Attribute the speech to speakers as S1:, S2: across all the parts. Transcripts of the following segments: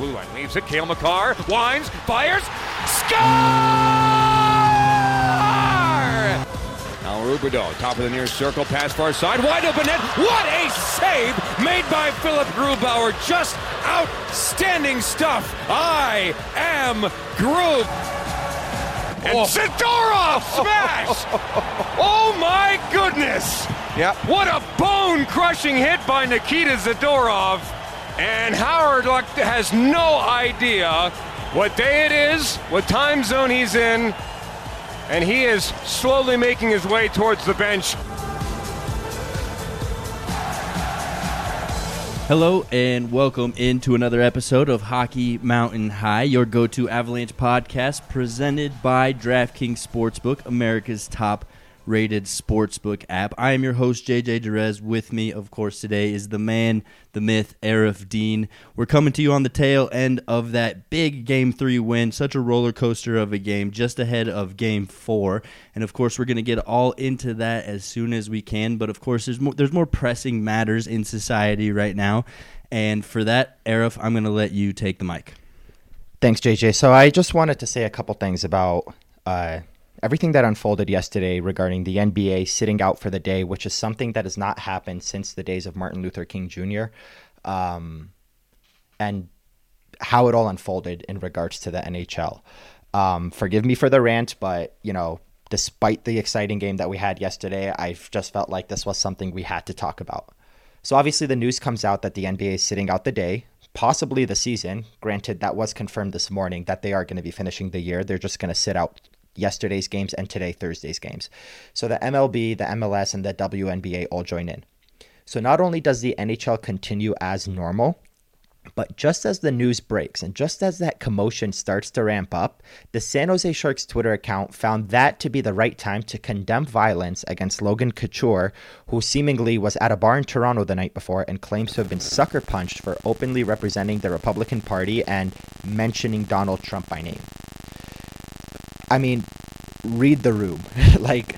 S1: blue line. Leaves it. Cale Makar winds, fires, score! Now Rubido, top of the near circle, pass far side, wide open net. What a save made by Philipp Grubauer! Just outstanding stuff. I am Grub. And oh. Zadorov smash! oh my goodness!
S2: Yeah.
S1: What a bone crushing hit by Nikita Zadorov. And Howard has no idea what day it is, what time zone he's in, and he is slowly making his way towards the bench.
S3: Hello and welcome into another episode of Hockey Mountain High, your go to Avalanche podcast presented by DraftKings Sportsbook, America's top rated sportsbook app. I am your host, JJ Jerez. With me, of course, today is the man, the myth, Aarif Deen. We're coming to you on the tail end of that big game three win, such a roller coaster of a game, just ahead of game four. And of course, we're going to get all into that as soon as we can. But of course, there's more, there's more pressing matters in society right now. And for that, Aarif, I'm going to let you take the mic.
S2: Thanks, JJ. So I just wanted to say a couple things about uh, everything that unfolded yesterday regarding the NBA sitting out for the day, which is something that has not happened since the days of Martin Luther King Jr., um, and how it all unfolded in regards to the NHL. Um, forgive me for the rant, but you know, despite the exciting game that we had yesterday, I've just felt like this was something we had to talk about. So obviously, the news comes out that the NBA is sitting out the day, possibly the season. Granted, that was confirmed this morning that they are going to be finishing the year. They're just going to sit out yesterday's games and today Thursday's games. So the MLB, the MLS, and the WNBA all join in. So not only does the NHL continue as normal, but just as the news breaks and just as that commotion starts to ramp up, the San Jose Sharks Twitter account found that to be the right time to condemn violence against Logan Couture, who seemingly was at a bar in Toronto the night before and claims to have been sucker punched for openly representing the Republican Party and mentioning Donald Trump by name. I mean, read the room. like,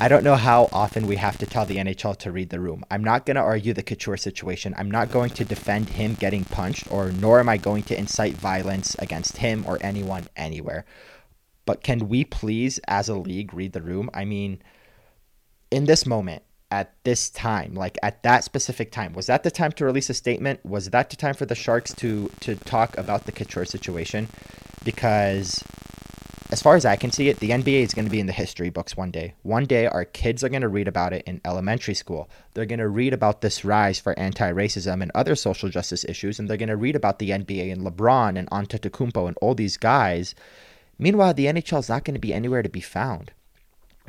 S2: I don't know how often we have to tell the NHL to read the room. I'm not going to argue the Couture situation. I'm not going to defend him getting punched, or nor am I going to incite violence against him or anyone anywhere. But can we please, as a league, read the room? I mean, in this moment, at this time, like at that specific time, was that the time to release a statement? Was that the time for the Sharks to to talk about the Couture situation? Because as far as I can see it, the NBA is going to be in the history books one day. One day, our kids are going to read about it in elementary school. They're going to read about this rise for anti racism and other social justice issues, and they're going to read about the NBA and LeBron and Antetokounmpo and all these guys. Meanwhile, the NHL is not going to be anywhere to be found.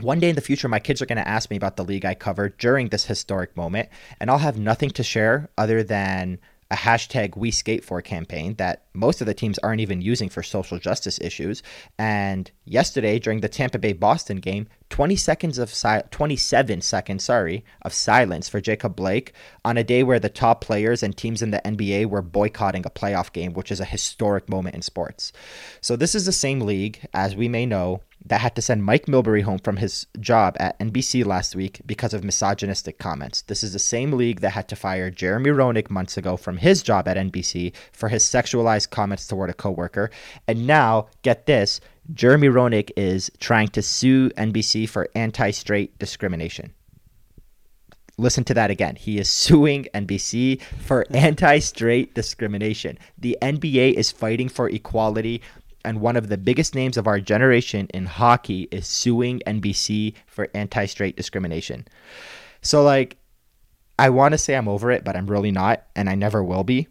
S2: One day in the future, my kids are going to ask me about the league I covered during this historic moment, and I'll have nothing to share other than a hashtag we skate for campaign that most of the teams aren't even using for social justice issues. And yesterday during the Tampa Bay Boston game, 20 seconds of si- 27 seconds, sorry, of silence for Jacob Blake on a day where the top players and teams in the NBA were boycotting a playoff game, which is a historic moment in sports. So this is the same league as we may know that had to send Mike Milbury home from his job at NBC last week because of misogynistic comments. This is the same league that had to fire Jeremy Roenick months ago from his job at NBC for his sexualized comments toward a coworker. And now, get this, Jeremy Roenick is trying to sue NBC for anti-straight discrimination. Listen to that again. He is suing NBC for anti straight discrimination. The NBA is fighting for equality and one of the biggest names of our generation in hockey is suing NBC for anti straight discrimination. So, like, I want to say I'm over it, but I'm really not, and I never will be.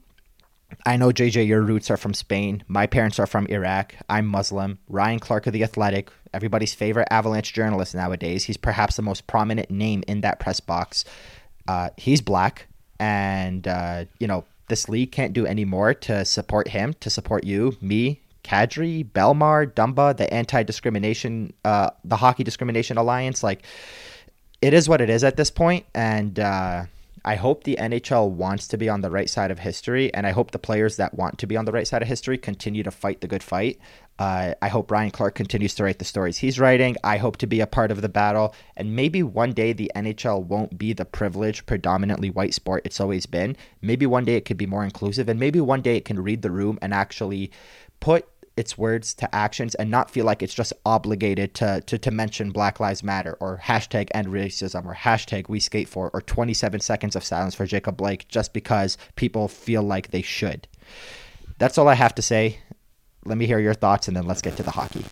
S2: I know, JJ, your roots are from Spain. My parents are from Iraq. I'm Muslim. Ryan Clark of The Athletic, everybody's favorite Avalanche journalist nowadays. He's perhaps the most prominent name in that press box. Uh, he's black, and, uh, you know, this league can't do any more to support him, to support you, me, Kadri, Bellemare, Dumba, the anti-discrimination, uh, the Hockey Discrimination Alliance. Like, it is what it is at this point, and uh, I hope the NHL wants to be on the right side of history, and I hope the players that want to be on the right side of history continue to fight the good fight. Uh, I hope Ryan Clark continues to write the stories he's writing. I hope to be a part of the battle. And maybe one day the NHL won't be the privileged, predominantly white sport it's always been. Maybe one day it could be more inclusive. And maybe one day it can read the room and actually put its words to actions and not feel like it's just obligated to, to, to mention Black Lives Matter or hashtag end racism or hashtag we skate for or 27 seconds of silence for Jacob Blake just because people feel like they should. That's all I have to say. Let me hear your thoughts and then let's get to the hockey.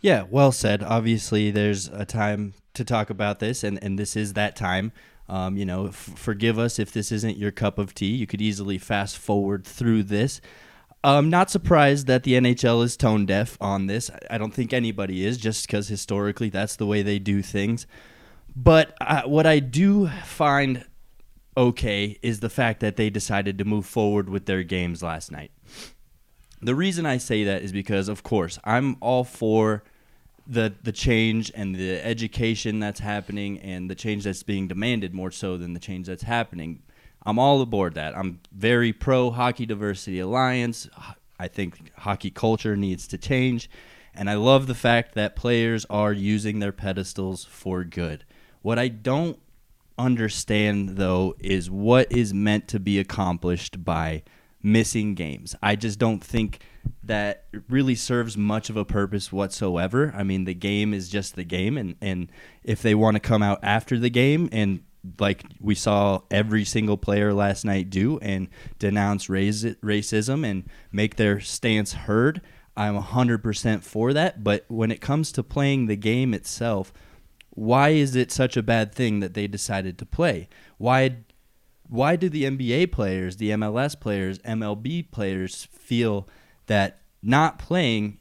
S3: Yeah, well said. Obviously, there's a time to talk about this, and, and this is that time. Um, you know, f- forgive us if this isn't your cup of tea. You could easily fast forward through this. I'm not surprised that the NHL is tone deaf on this. I don't think anybody is, just because historically that's the way they do things. But uh, what I do find okay is the fact that they decided to move forward with their games last night. The reason I say that is because, of course, I'm all for the the change and the education that's happening and the change that's being demanded more so than the change that's happening. I'm all aboard that. I'm very pro Hockey Diversity Alliance. I think hockey culture needs to change. And I love the fact that players are using their pedestals for good. What I don't understand, though, is what is meant to be accomplished by missing games. I just don't think that really serves much of a purpose whatsoever. I mean, the game is just the game, and, and if they want to come out after the game and like we saw every single player last night do and denounce race, racism and make their stance heard. I'm 100% for that. But when it comes to playing the game itself, why is it such a bad thing that they decided to play? Why, why do the NBA players, the MLS players, MLB players feel that not playing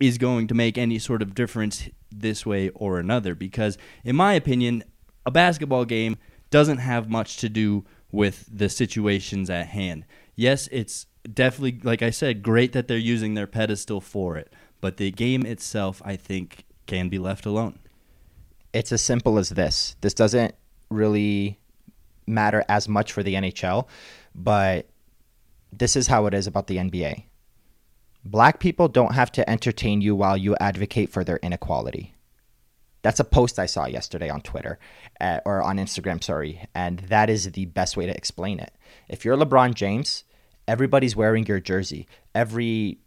S3: is going to make any sort of difference this way or another? Because, in my opinion, a basketball game doesn't have much to do with the situations at hand. Yes, it's definitely, like I said, great that they're using their pedestal for it, but the game itself, I think, can be left alone.
S2: It's as simple as this. This doesn't really matter as much for the NHL, but this is how it is about the NBA. Black people don't have to entertain you while you advocate for their inequality. That's a post I saw yesterday on Twitter uh, or on Instagram, sorry. And that is the best way to explain it. If you're LeBron James, everybody's wearing your jersey. Every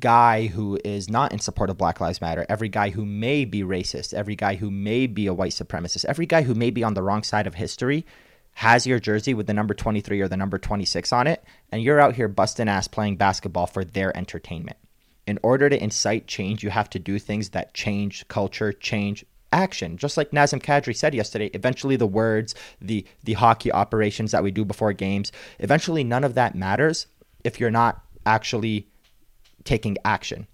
S2: guy who is not in support of Black Lives Matter, every guy who may be racist, every guy who may be a white supremacist, every guy who may be on the wrong side of history has your jersey with the number 23 or the number 26 on it, and you're out here busting ass playing basketball for their entertainment in order to incite change, you have to do things that change culture, change action. Just like Nazem Kadri said yesterday, eventually the words, the the hockey operations that we do before games, eventually none of that matters if you're not actually taking action.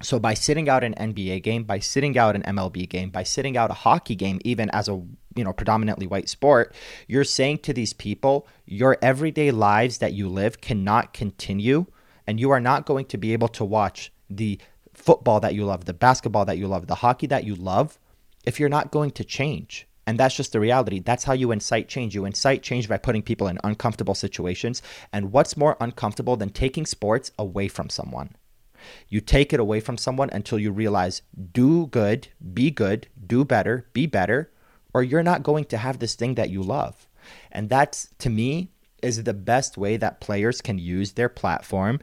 S2: So by sitting out an NBA game, by sitting out an MLB game, by sitting out a hockey game even as a you know predominantly white sport, you're saying to these people, your everyday lives that you live cannot continue and you are not going to be able to watch the football that you love, the basketball that you love, the hockey that you love if you're not going to change. And that's just the reality. That's how you incite change. You incite change by putting people in uncomfortable situations. And what's more uncomfortable than taking sports away from someone? You take it away from someone until you realize do good, be good, do better, be better, or you're not going to have this thing that you love. And that's, to me, is the best way that players can use their platform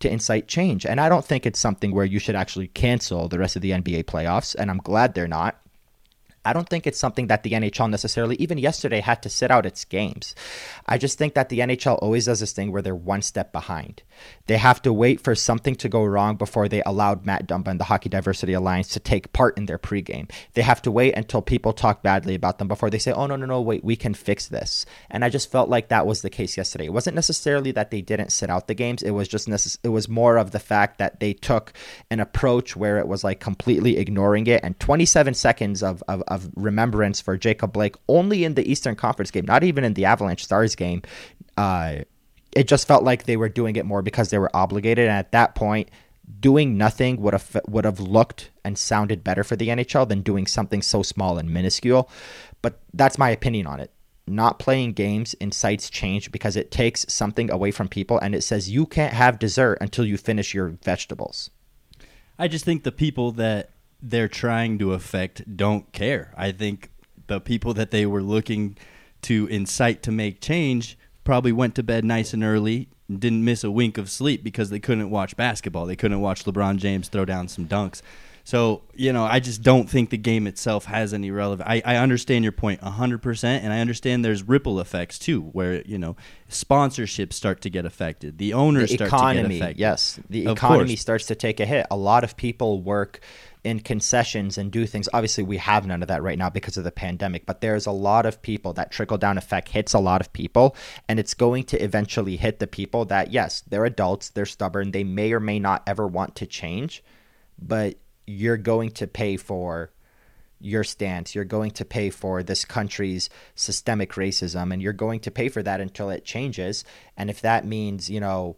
S2: to incite change. And I don't think it's something where you should actually cancel the rest of the NBA playoffs. And I'm glad they're not. I don't think it's something that the NHL necessarily, even yesterday, had to sit out its games. I just think that the NHL always does this thing where they're one step behind. They have to wait for something to go wrong before they allowed Matt Dumba and the Hockey Diversity Alliance to take part in their pregame. They have to wait until people talk badly about them before they say, oh, no, no, no, wait, we can fix this. And I just felt like that was the case yesterday. It wasn't necessarily that they didn't sit out the games, it was just, necess- it was more of the fact that they took an approach where it was like completely ignoring it. And 27 seconds of, of, of remembrance for Jacob Blake only in the Eastern Conference game, not even in the Avalanche Stars game. Uh, it just felt like they were doing it more because they were obligated, and at that point, doing nothing would have would have looked and sounded better for the NHL than doing something so small and minuscule. But that's my opinion on it. not playing games incites change because it takes something away from people and it says you can't have dessert until you finish your vegetables.
S3: I just think the people that they're trying to affect don't care. I think the people that they were looking to incite to make change probably went to bed nice and early, and didn't miss a wink of sleep because they couldn't watch basketball. They couldn't watch LeBron James throw down some dunks. So, you know, I just don't think the game itself has any relevance. I, I understand your point 100%, and I understand there's ripple effects too, where, you know, sponsorships start to get affected. The owners
S2: the
S3: start
S2: economy,
S3: to get affected.
S2: yes. The economy starts to take a hit. A lot of people work in concessions and do things. Obviously, we have none of that right now because of the pandemic, but there's a lot of people that trickle down effect hits a lot of people, and it's going to eventually hit the people that, yes, they're adults, they're stubborn, they may or may not ever want to change, but you're going to pay for your stance. You're going to pay for this country's systemic racism, and you're going to pay for that until it changes. And if that means, you know,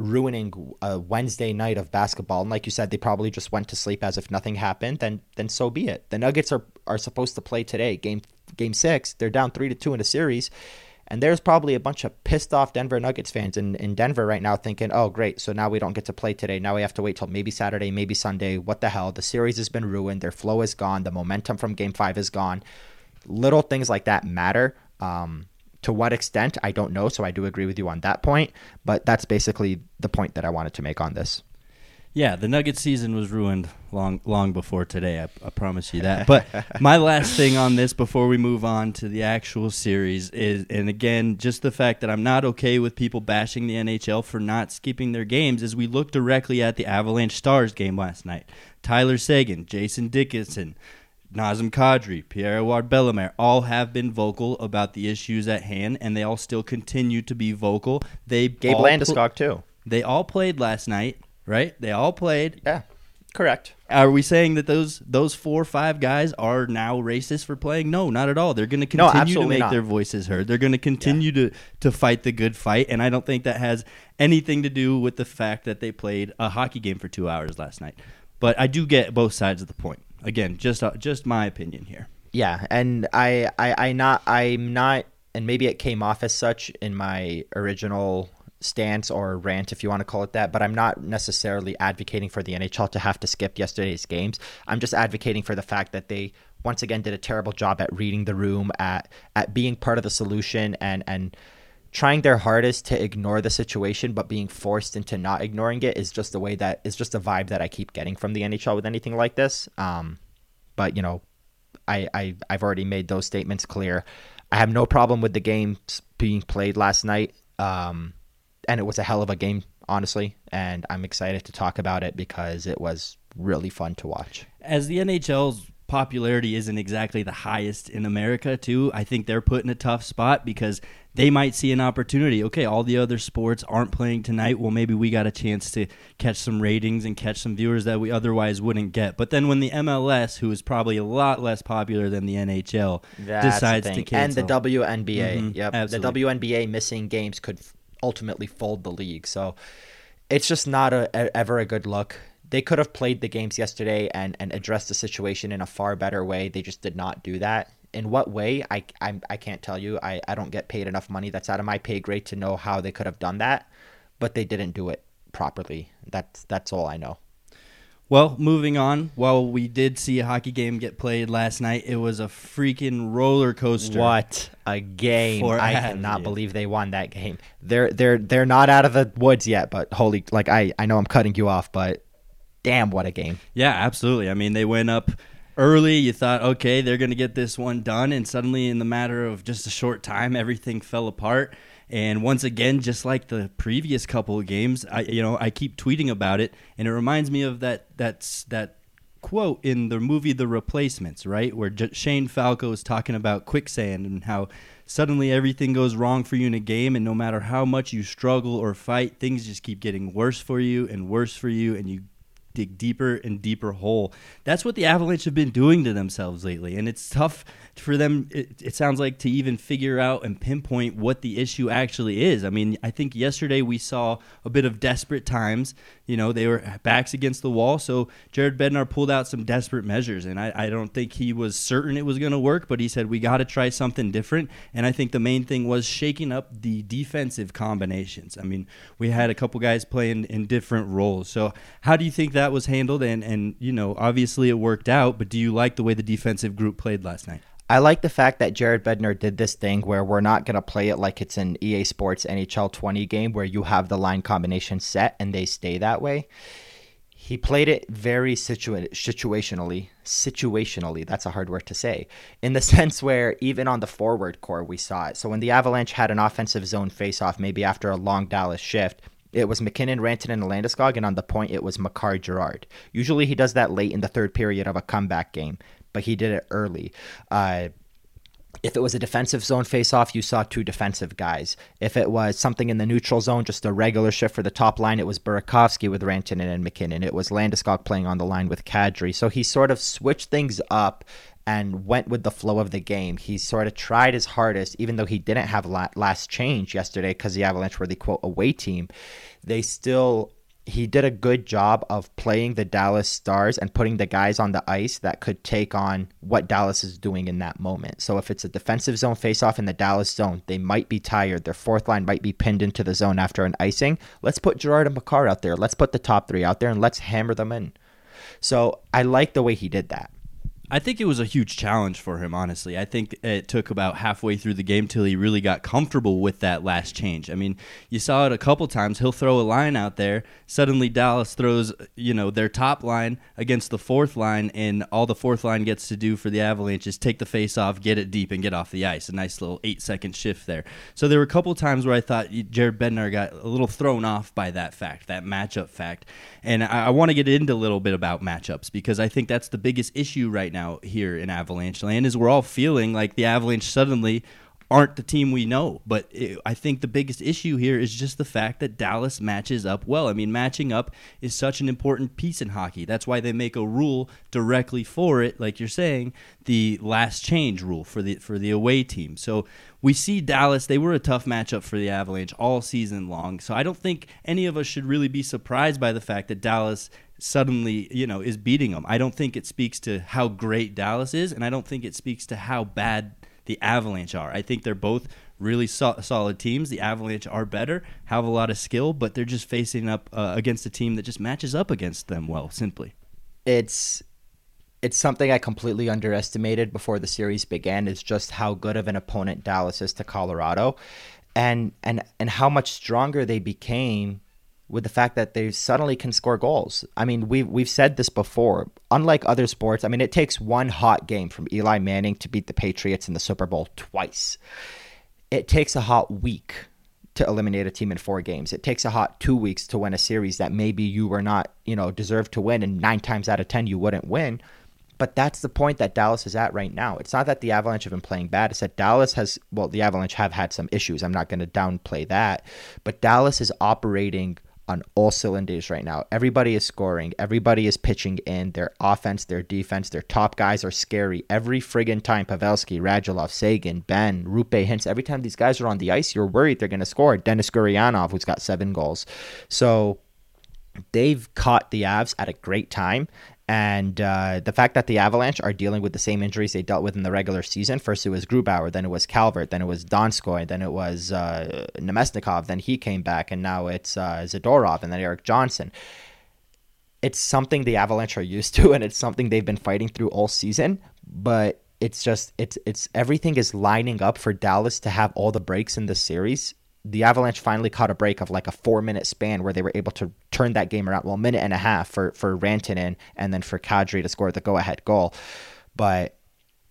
S2: ruining a Wednesday night of basketball, and like you said, they probably just went to sleep as if nothing happened, then then so be it. The Nuggets are are supposed to play today, game game six. They're down three to two in a series. And there's probably a bunch of pissed off Denver Nuggets fans in, in Denver right now thinking, oh, great. So now we don't get to play today. Now we have to wait till maybe Saturday, maybe Sunday. What the hell? The series has been ruined. Their flow is gone. The momentum from game five is gone. Little things like that matter. Um, to what extent, I don't know. So I do agree with you on that point. But that's basically the point that I wanted to make on this.
S3: Yeah, the Nugget season was ruined long long before today. I, I promise you that. But my last thing on this before we move on to the actual series is, and again, just the fact that I'm not okay with people bashing the NHL for not skipping their games. Is we look directly at the Avalanche Stars game last night. Tyler Seguin, Jason Dickinson. Nazem Kadri, Pierre-Edouard Bellemare, all have been vocal about the issues at hand, and they all still continue to be vocal. They
S2: Gabe
S3: all
S2: Landeskog, too.
S3: they all played last night, right? They all played.
S2: Yeah, correct.
S3: Are we saying that those those four or five guys are now racist for playing? No, not at all. They're going to
S2: No,
S3: continue to make
S2: not.
S3: their voices heard. They're going to continue to to fight the good fight, and I don't think that has anything to do with the fact that they played a hockey game for two hours last night. But I do get both sides of the point. Again, just uh, just my opinion here.
S2: Yeah, and I, I, I not, I'm not, and maybe it came off as such in my original stance or rant, if you want to call it that. But I'm not necessarily advocating for the NHL to have to skip yesterday's games. I'm just advocating for the fact that they once again did a terrible job at reading the room, at at being part of the solution, and and trying their hardest to ignore the situation, but being forced into not ignoring it is just the way that is just a vibe that I keep getting from the NHL with anything like this. Um, but you know, I, I I've already made those statements clear. I have no problem with the game being played last night, um, and it was a hell of a game, honestly. And I'm excited to talk about it because it was really fun to watch.
S3: as the NHL's popularity isn't exactly the highest in America, too, I think they're put in a tough spot because they might see an opportunity. Okay, all the other sports aren't playing tonight. Well, maybe we got a chance to catch some ratings and catch some viewers that we otherwise wouldn't get. But then when the MLS, who is probably a lot less popular than the NHL,
S2: That's
S3: decides
S2: the
S3: to cancel.
S2: and the WNBA.
S3: Mhm,
S2: yep,
S3: absolutely.
S2: the WNBA missing games could ultimately fold the league. So it's just not a, a, ever a good look. They could have played the games yesterday and, and addressed the situation in a far better way. They just did not do that. In what way? I, I, I can't tell you. I, I don't get paid enough money. That's out of my pay grade to know how they could have done that, but they didn't do it properly. That's that's all I know.
S3: Well, moving on. While we did see a hockey game get played last night, it was a freaking roller coaster.
S2: What a game! I cannot believe they won that game. They're they're they're not out of the woods yet, but holy like I I know I'm cutting you off, but damn, what a game!
S3: Yeah, absolutely. I mean, they went up early. You thought, okay, they're going to get this one done, and suddenly, in the matter of just a short time, everything fell apart. And once again, just like the previous couple of games, I you know I keep tweeting about it, and it reminds me of that that's that quote in the movie The Replacements, right, where J- Shane Falco is talking about quicksand and how suddenly everything goes wrong for you in a game, and no matter how much you struggle or fight, things just keep getting worse for you and worse for you, and you dig deeper and deeper hole. That's what the Avalanche have been doing to themselves lately, and it's tough for them. It, it, sounds like to even figure out and pinpoint what the issue actually is. I mean, I think yesterday we saw a bit of desperate times. You know, they were backs against the wall, so Jared Bednar pulled out some desperate measures, and I, I don't think he was certain it was going to work, but he said we got to try something different. And I think the main thing was shaking up the defensive combinations. I mean, we had a couple guys playing in different roles. So how do you think that was handled? And and you know, obviously it worked out, but do you like the way the defensive group played last night?
S2: I like the fact that Jared Bednar did this thing where we're not going to play it like it's an EA Sports NHL 20 game where you have the line combination set and they stay that way. He played it very situa- situationally. Situationally, that's a hard word to say. In the sense where even on the forward core, we saw it. So when the Avalanche had an offensive zone faceoff, maybe after a long Dallas shift, it was MacKinnon, Rantanen, and Landeskog, and on the point it was Makar Girard. Usually he does that late in the third period of a comeback game, but he did it early. Uh, if it was a defensive zone faceoff, you saw two defensive guys. If it was something in the neutral zone, just a regular shift for the top line, it was Burakovsky with Rantanen and MacKinnon. It was Landeskog playing on the line with Kadri. So he sort of switched things up and went with the flow of the game. He sort of tried his hardest, even though he didn't have last change yesterday because the Avalanche were the quote away team. They still he did a good job of playing the Dallas Stars and putting the guys on the ice that could take on what Dallas is doing in that moment. So if it's a defensive zone faceoff in the Dallas zone, they might be tired. Their fourth line might be pinned into the zone after an icing. Let's put Girard and Makar out there. Let's put the top three out there and let's hammer them in. So I like the way he did that.
S3: I think it was a huge challenge for him, honestly. I think it took about halfway through the game till he really got comfortable with that last change. I mean, you saw it a couple times. He'll throw a line out there. Suddenly, Dallas throws, you know, their top line against the fourth line, and all the fourth line gets to do for the Avalanche is take the face off, get it deep, and get off the ice. A nice little eight second shift there. So there were a couple times where I thought Jared Bednar got a little thrown off by that fact, that matchup fact. And I, I want to get into a little bit about matchups because I think that's the biggest issue right now now here in Avalanche land is we're all feeling like the Avalanche suddenly aren't the team we know. But it, I think the biggest issue here is just the fact that Dallas matches up well. I mean, matching up is such an important piece in hockey. That's why they make a rule directly for it, like you're saying, the last change rule for the for the away team. So we see Dallas, they were a tough matchup for the Avalanche all season long. So I don't think any of us should really be surprised by the fact that Dallas suddenly, you know, is beating them. I don't think it speaks to how great Dallas is, and I don't think it speaks to how bad the Avalanche are. I think they're both really so- solid teams. The Avalanche are better, have a lot of skill, but they're just facing up uh, against a team that just matches up against them well, simply.
S2: It's it's something I completely underestimated before the series began is just how good of an opponent Dallas is to Colorado and and and how much stronger they became with the fact that they suddenly can score goals. I mean, we've we've said this before. Unlike other sports, I mean, it takes one hot game from Eli Manning to beat the Patriots in the Super Bowl twice. It takes a hot week to eliminate a team in four games. It takes a hot two weeks to win a series that maybe you were not, you know, deserved to win, and nine times out of ten you wouldn't win. But that's the point that Dallas is at right now. It's not that the Avalanche have been playing bad. It's that Dallas has, well, the Avalanche have had some issues. I'm not going to downplay that. But Dallas is operating on all cylinders right now. Everybody is scoring. Everybody is pitching in. Their offense, their defense, their top guys are scary. Every friggin' time Pavelski, Radulov, Seguin, Benn, Roope Hintz, every time these guys are on the ice, you're worried they're going to score. Denis Gurianov, who's got seven goals. So they've caught the Avs at a great time. And uh, the fact that the Avalanche are dealing with the same injuries they dealt with in the regular season. First, it was Grubauer, then it was Calvert, then it was Donskoy, then it was uh, Namestnikov, then he came back, and now it's uh, Zadorov, and then Erik Johnson. It's something the Avalanche are used to, and it's something they've been fighting through all season. But it's just it's it's everything is lining up for Dallas to have all the breaks in the series the Avalanche finally caught a break of like a four minute span where they were able to turn that game around. Well, a minute and a half for for Rantanen and then for Kadri to score the go ahead goal. But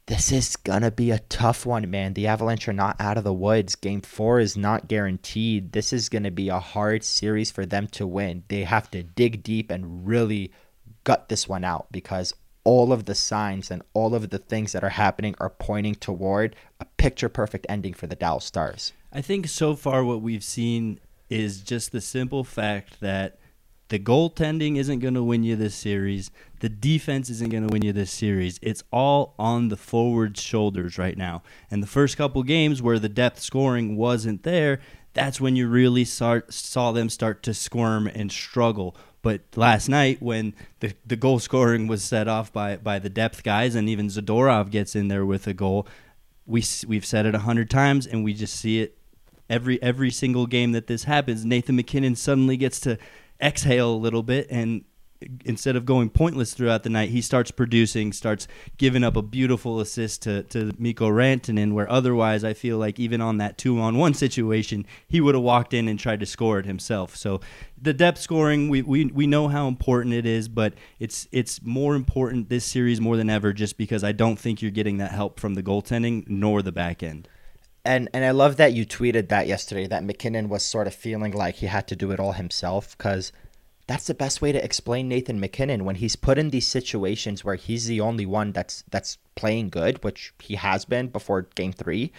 S2: this is gonna be a tough one, man. The Avalanche are not out of the woods. Game four is not guaranteed. This is gonna be a hard series for them to win. They have to dig deep and really gut this one out because all of the signs and all of the things that are happening are pointing toward a picture perfect ending for the Dallas Stars.
S3: I think so far what we've seen is just the simple fact that The goaltending isn't going to win you this series. The defense isn't going to win you this series. It's all on the forward shoulders right now. And the first couple games where the depth scoring wasn't there, that's when you really start, saw them start to squirm and struggle. But last night, when the, the goal scoring was set off by, by the depth guys, and even Zadorov gets in there with a goal, we we've said it a hundred times, and we just see it every every single game that this happens. Nathan MacKinnon suddenly gets to exhale a little bit and instead of going pointless throughout the night, he starts producing, starts giving up a beautiful assist to, to Mikko Rantanen, where otherwise I feel like even on that two on one situation, he would have walked in and tried to score it himself. So the depth scoring, we, we, we know how important it is, but it's it's more important this series more than ever just because I don't think you're getting that help from the goaltending nor the back end.
S2: And and I love that you tweeted that yesterday that MacKinnon was sort of feeling like he had to do it all himself because – that's the best way to explain Nathan MacKinnon when he's put in these situations where he's the only one that's that's playing good, which he has been before game three.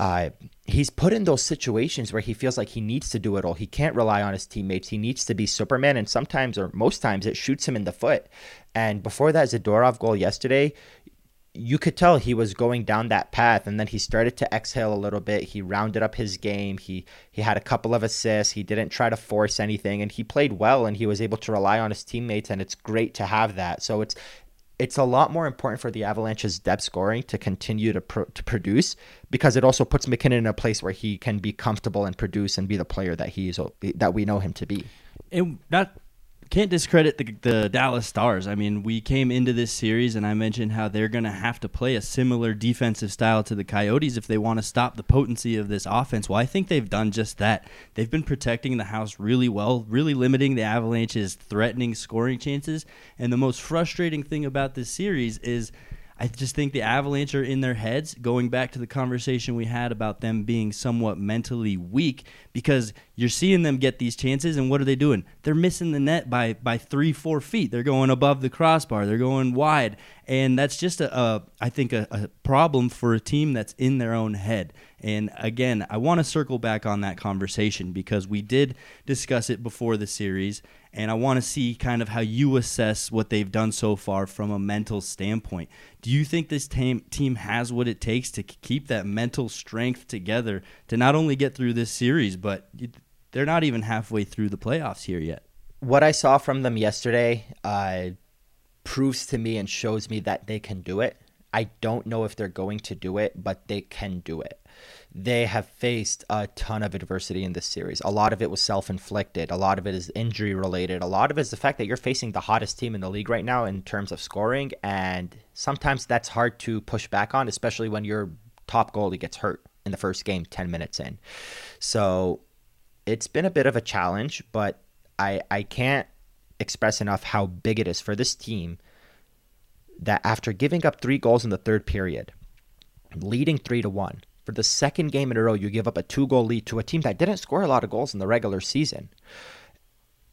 S2: Uh, he's put in those situations where he feels like he needs to do it all. He can't rely on his teammates. He needs to be Superman, and sometimes, or most times, it shoots him in the foot. And before that Zadorov goal yesterday, you could tell he was going down that path and then he started to exhale a little bit. He rounded up his game. He he had a couple of assists. He didn't try to force anything and he played well and he was able to rely on his teammates and it's great to have that. So it's it's a lot more important for the Avalanche's depth scoring to continue to pro- to produce because it also puts MacKinnon in a place where he can be comfortable and produce and be the player that he is that we know him to be.
S3: And not can't discredit the, the Dallas Stars. I mean, we came into this series and I mentioned how they're going to have to play a similar defensive style to the Coyotes if they want to stop the potency of this offense. Well, I think they've done just that. They've been protecting the house really well, really limiting the Avalanche's threatening scoring chances. And the most frustrating thing about this series is I just think the Avalanche are in their heads, going back to the conversation we had about them being somewhat mentally weak, because you're seeing them get these chances, and what are they doing? They're missing the net by by three, four feet. They're going above the crossbar. They're going wide, and that's just a, a I think a, a problem for a team that's in their own head. And again, I want to circle back on that conversation because we did discuss it before the series, and I want to see kind of how you assess what they've done so far from a mental standpoint. Do you think this team team has what it takes to keep that mental strength together to not only get through this series, but they're not even halfway through the playoffs here yet?
S2: What I saw from them yesterday uh, proves to me and shows me that they can do it. I don't know if they're going to do it, but they can do it they have faced a ton of adversity in this series. A lot of it was self inflicted, a lot of it is injury related, a lot of it is the fact that you're facing the hottest team in the league right now in terms of scoring. And sometimes that's hard to push back on, especially when your top goalie gets hurt in the first game 10 minutes in. So it's been a bit of a challenge, but I, I can't express enough how big it is for this team that after giving up three goals in the third period, leading three to one, for the second game in a row, you give up a two goal lead to a team that didn't score a lot of goals in the regular season.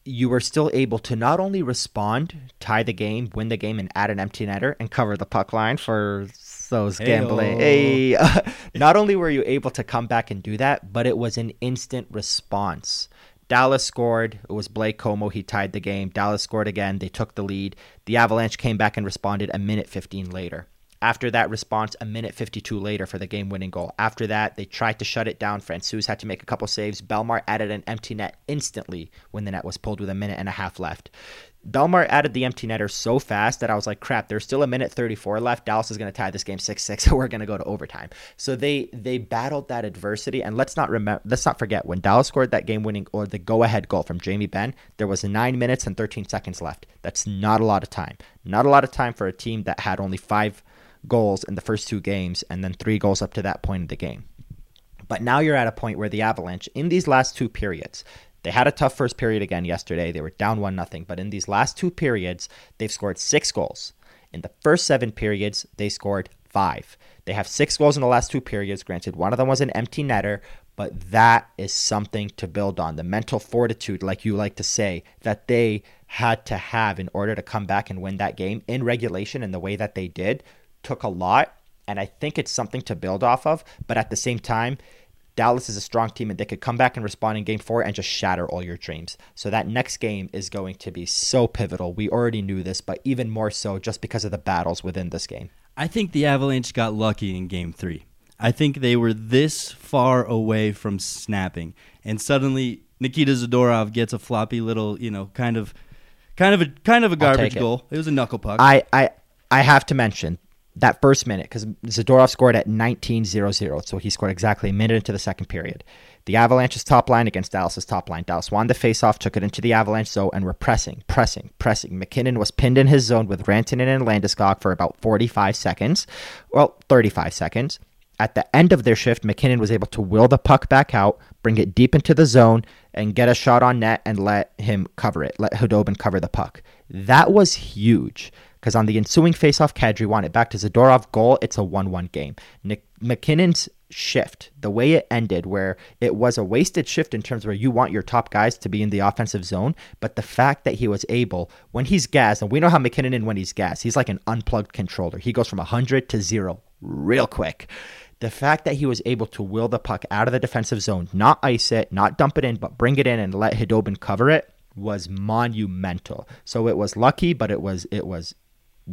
S2: You were still able to not only respond, tie the game, win the game, and add an empty netter and cover the puck line for those gambling. Hey, not only were you able to come back and do that, but it was an instant response. Dallas scored. It was Blake Comeau. He tied the game. Dallas scored again. They took the lead. The Avalanche came back and responded a minute 15 later. After that response, a minute 52 later for the game winning goal. After that, they tried to shut it down. Francouz had to make a couple saves. Bellemare added an empty net instantly when the net was pulled with a minute and a half left. Bellemare added the empty netter so fast that I was like, crap, there's still a minute 34 left. Dallas is going to tie this game 6-6, so we're going to go to overtime. So they they battled that adversity and let's not remember let's not forget when Dallas scored that game-winning or the go-ahead goal from Jamie Benn, there was 9 minutes and 13 seconds left. That's not a lot of time. Not a lot of time for a team that had only 5 goals in the first two games and then three goals up to that point in the game. But now you're at a point where the Avalanche, in these last two periods, they had a tough first period again yesterday. They were down one nothing, but in these last two periods, they've scored six goals. In the first seven periods, they scored five. They have six goals in the last two periods. Granted, one of them was an empty netter, but that is something to build on. The mental fortitude, like you like to say, that they had to have in order to come back and win that game in regulation in the way that they did took a lot, and I think it's something to build off of. But at the same time, Dallas is a strong team and they could come back and respond in game four and just shatter all your dreams. So that next game is going to be so pivotal. We already knew this, but even more so just because of the battles within this game.
S3: I think the Avalanche got lucky in game three. I think they were this far away from snapping, and suddenly Nikita Zadorov gets a floppy little, you know, kind of, kind of a kind of a garbage
S2: it.
S3: goal. It was a knuckle puck.
S2: I, I, I have to mention that first minute because Zadorov scored at 19:00, so he scored exactly a minute into the second period. The Avalanche's top line against Dallas's top line. Dallas won the faceoff, took it into the Avalanche zone, and were pressing, pressing, pressing. MacKinnon was pinned in his zone with Rantanen and Landeskog for about 45 seconds, well, 35 seconds. At the end of their shift, MacKinnon was able to will the puck back out, bring it deep into the zone, and get a shot on net and let him cover it, let Khudobin cover the puck. That was huge because on the ensuing faceoff, Kadri won it back to Zadorov goal. It's a 1 1 game. Nick MacKinnon's shift, the way it ended, where it was a wasted shift in terms of where you want your top guys to be in the offensive zone, but the fact that he was able, when he's gassed, and we know how MacKinnon, is when he's gassed, he's like an unplugged controller. He goes from 100 to zero real quick. The fact that he was able to will the puck out of the defensive zone, not ice it, not dump it in, but bring it in and let Khudobin cover it was monumental. So it was lucky, but it was it was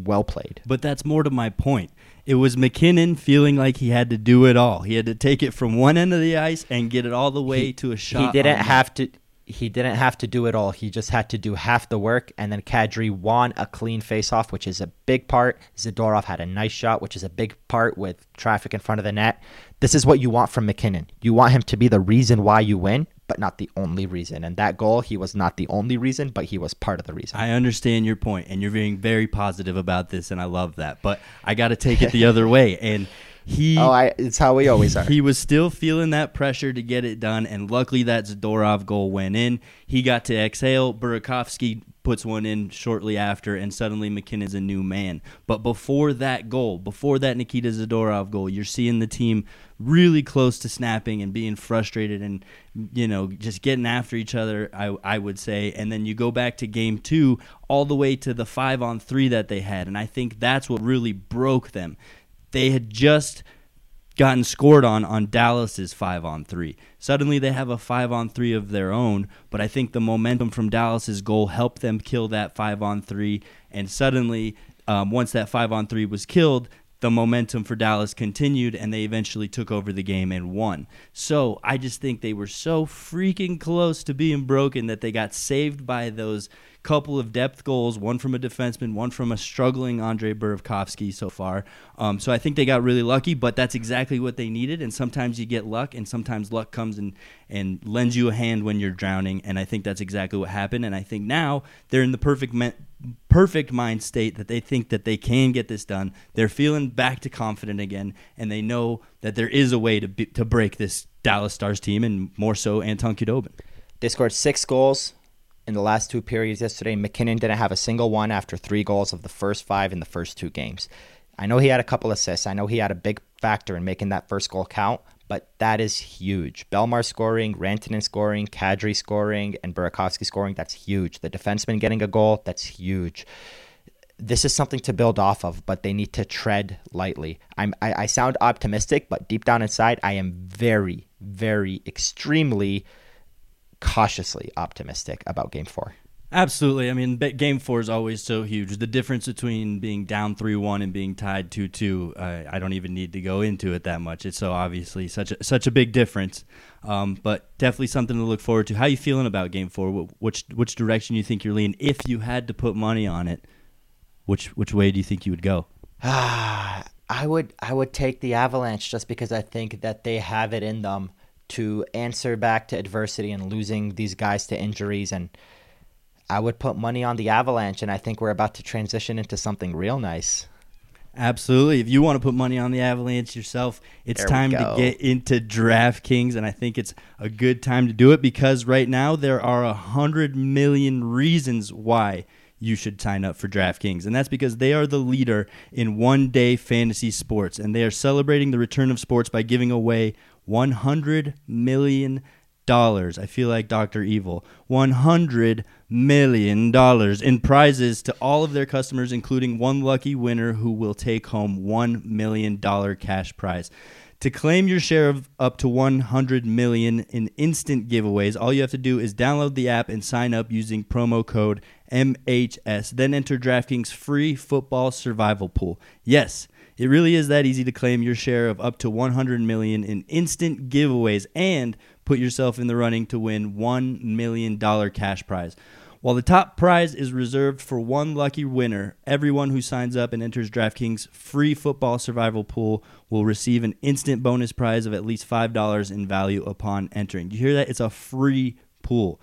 S2: well played.
S3: But that's more to my point. It was MacKinnon feeling like he had to do it all. He had to take it from one end of the ice and get it all the way
S2: He-
S3: to a shot.
S2: He didn't
S3: on
S2: have to. He didn't have to do it all. He just had to do half the work, and then Kadri won a clean face-off, which is a big part. Zadorov had a nice shot, which is a big part with traffic in front of the net. This is what you want from MacKinnon. You want him to be the reason why you win, but not the only reason. And that goal, he was not the only reason, but he was part of the reason.
S3: I understand your point, and you're being very positive about this, and I love that. But I got to take it the other way, and he.
S2: oh, I, it's how we always are.
S3: He was still feeling that pressure to get it done, and luckily that Zadorov goal went in. He got to exhale. Burakovsky puts one in shortly after, and suddenly MacKinnon's a new man. But before that goal, before that Nikita Zadorov goal, you're seeing the team really close to snapping and being frustrated and you know just getting after each other. I I would say, and then you go back to game two, all the way to the five on three that they had, and I think that's what really broke them. They had just gotten scored on on Dallas's 5 on 3. Suddenly they have a 5 on 3 of their own, but I think the momentum from Dallas's goal helped them kill that 5 on 3 and suddenly um, once that 5 on 3 was killed, the momentum for Dallas continued and they eventually took over the game and won. So, I just think they were so freaking close to being broken that they got saved by those couple of depth goals, one from a defenseman, one from a struggling Andre Burakovsky so far. Um, so I think they got really lucky, but that's exactly what they needed. And sometimes you get luck, and sometimes luck comes and, and lends you a hand when you're drowning. And I think that's exactly what happened. And I think now they're in the perfect me- perfect mind state that they think that they can get this done. They're feeling back to confident again, and they know that there is a way to be, to break this Dallas Stars team, and more so Anton Khudobin.
S2: They scored six goals in the last two periods yesterday. MacKinnon didn't have a single one after three goals of the first five in the first two games. I know he had a couple assists. I know he had a big factor in making that first goal count, but that is huge. Bellemare scoring, Rantanen scoring, Kadri scoring, and Burakovsky scoring, that's huge. The defenseman getting a goal, that's huge. This is something to build off of, but they need to tread lightly. I'm, I, I sound optimistic, but deep down inside, I am very, very, extremely cautiously optimistic about game four.
S3: Absolutely. I mean, game four is always so huge. The difference between being down 3 1 and being tied 2 2, uh, I don't even need to go into it that much. It's so obviously such a, such a big difference. Um, but definitely something to look forward to. How you feeling about game four? Which, which direction you think you're leaning? If you had to put money on it, which, which way do you think you would go?
S2: Ah, I would I would take the Avalanche just because I think that they have it in them to answer back to adversity and losing these guys to injuries and I would put money on the Avalanche and I think we're about to transition into something real nice.
S3: Absolutely. If you want to put money on the Avalanche yourself, it's
S2: There
S3: time to get into DraftKings, and I think it's a good time to do it because right now there are a hundred million reasons why you should sign up for DraftKings, and that's because they are the leader in one-day fantasy sports, and they are celebrating the return of sports by giving away 100 million dollars. I feel like Doctor Evil. One hundred million dollars in prizes to all of their customers, including one lucky winner who will take home one million dollar cash prize. To claim your share of up to 100 million in instant giveaways, all you have to do is download the app and sign up using promo code MHS. Then enter DraftKings free football survival pool. Yes, it really is that easy to claim your share of up to 100 million in instant giveaways and put yourself in the running to win 1 million dollar cash prize. While the top prize is reserved for one lucky winner, everyone who signs up and enters DraftKings free football survival pool will receive an instant bonus prize of at least $5 in value upon entering. You hear that? It's a free pool.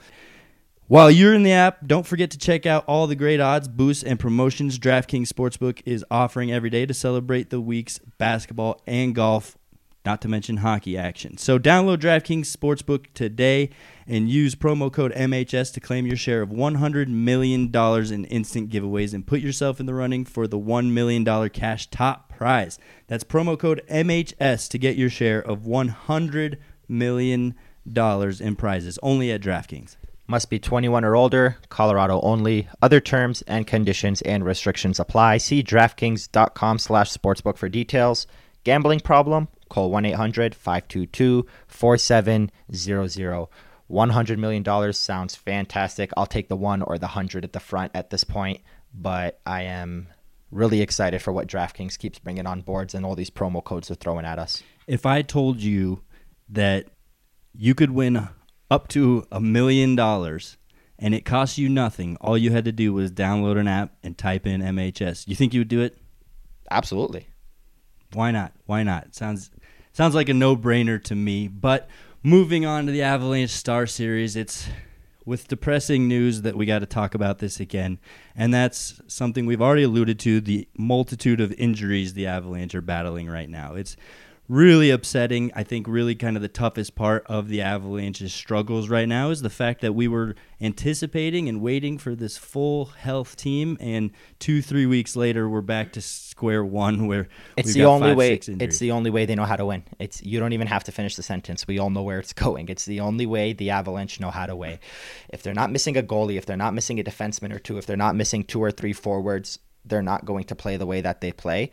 S3: While you're in the app, don't forget to check out all the great odds, boosts, and promotions DraftKings Sportsbook is offering every day to celebrate the week's basketball and golf not to mention hockey action. So download DraftKings Sportsbook today and use promo code MHS to claim your share of $100 million in instant giveaways and put yourself in the running for the $1 million cash top prize. That's promo code MHS to get your share of $100 million in prizes only at DraftKings.
S2: Must be 21 or older, Colorado only. Other terms and conditions and restrictions apply. See DraftKings.com slash sportsbook for details. Gambling problem? Call 1 800 522 4700. $100 million sounds fantastic. I'll take the one or the 100 at the front at this point, but I am really excited for what DraftKings keeps bringing on boards and all these promo codes they're throwing at us.
S3: If I told you that you could win up to a million dollars and it cost you nothing, all you had to do was download an app and type in MHS, you think you would do it?
S2: Absolutely.
S3: Why not? Why not? Sounds sounds like a no-brainer to me. But moving on to the Avalanche Star Series, it's with depressing news that we got to talk about this again, and that's something we've already alluded to: the multitude of injuries the Avalanche are battling right now. It's really upsetting. I think really kind of the toughest part of the Avalanche's struggles right now is the fact that we were anticipating and waiting for this full health team, and two three weeks later we're back to square one where
S2: it's the only five, way. It's the only way they know how to win. It's you don't even have to finish the sentence. We all know where it's going. It's the only way the Avalanche know how to win. If they're not missing a goalie, if they're not missing a defenseman or two, if they're not missing two or three forwards, they're not going to play the way that they play.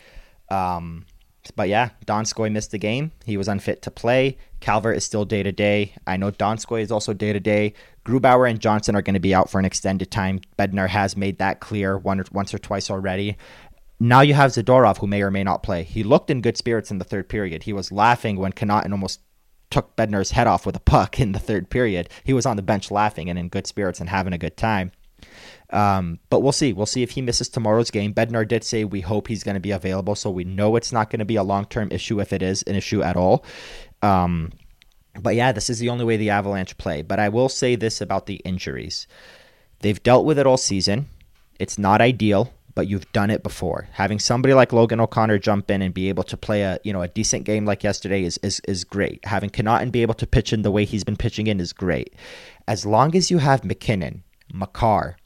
S2: Um, but yeah, Donskoy missed the game. He was unfit to play. Calvert is still day to day. I know Donskoy is also day to day. Grubauer and Johnson are going to be out for an extended time. Bednar has made that clear one once or twice already. Now you have Zadorov, who may or may not play. He looked in good spirits in the third period. He was laughing when Connauton almost took Bednar's head off with a puck in the third period. He was on the bench laughing and in good spirits and having a good time. Um, but we'll see. We'll see if he misses tomorrow's game. Bednar did say we hope he's going to be available, so we know it's not going to be a long term issue if it is an issue at all. Um, but yeah, this is the only way the Avalanche play. But I will say this about the injuries they've dealt with it all season. It's not ideal, but you've done it before. Having somebody like Logan O'Connor jump in and be able to play a you know a decent game like yesterday is is, is great. Having Connauton be able to pitch in the way he's been pitching in is great. As long as you have MacKinnon, Makar,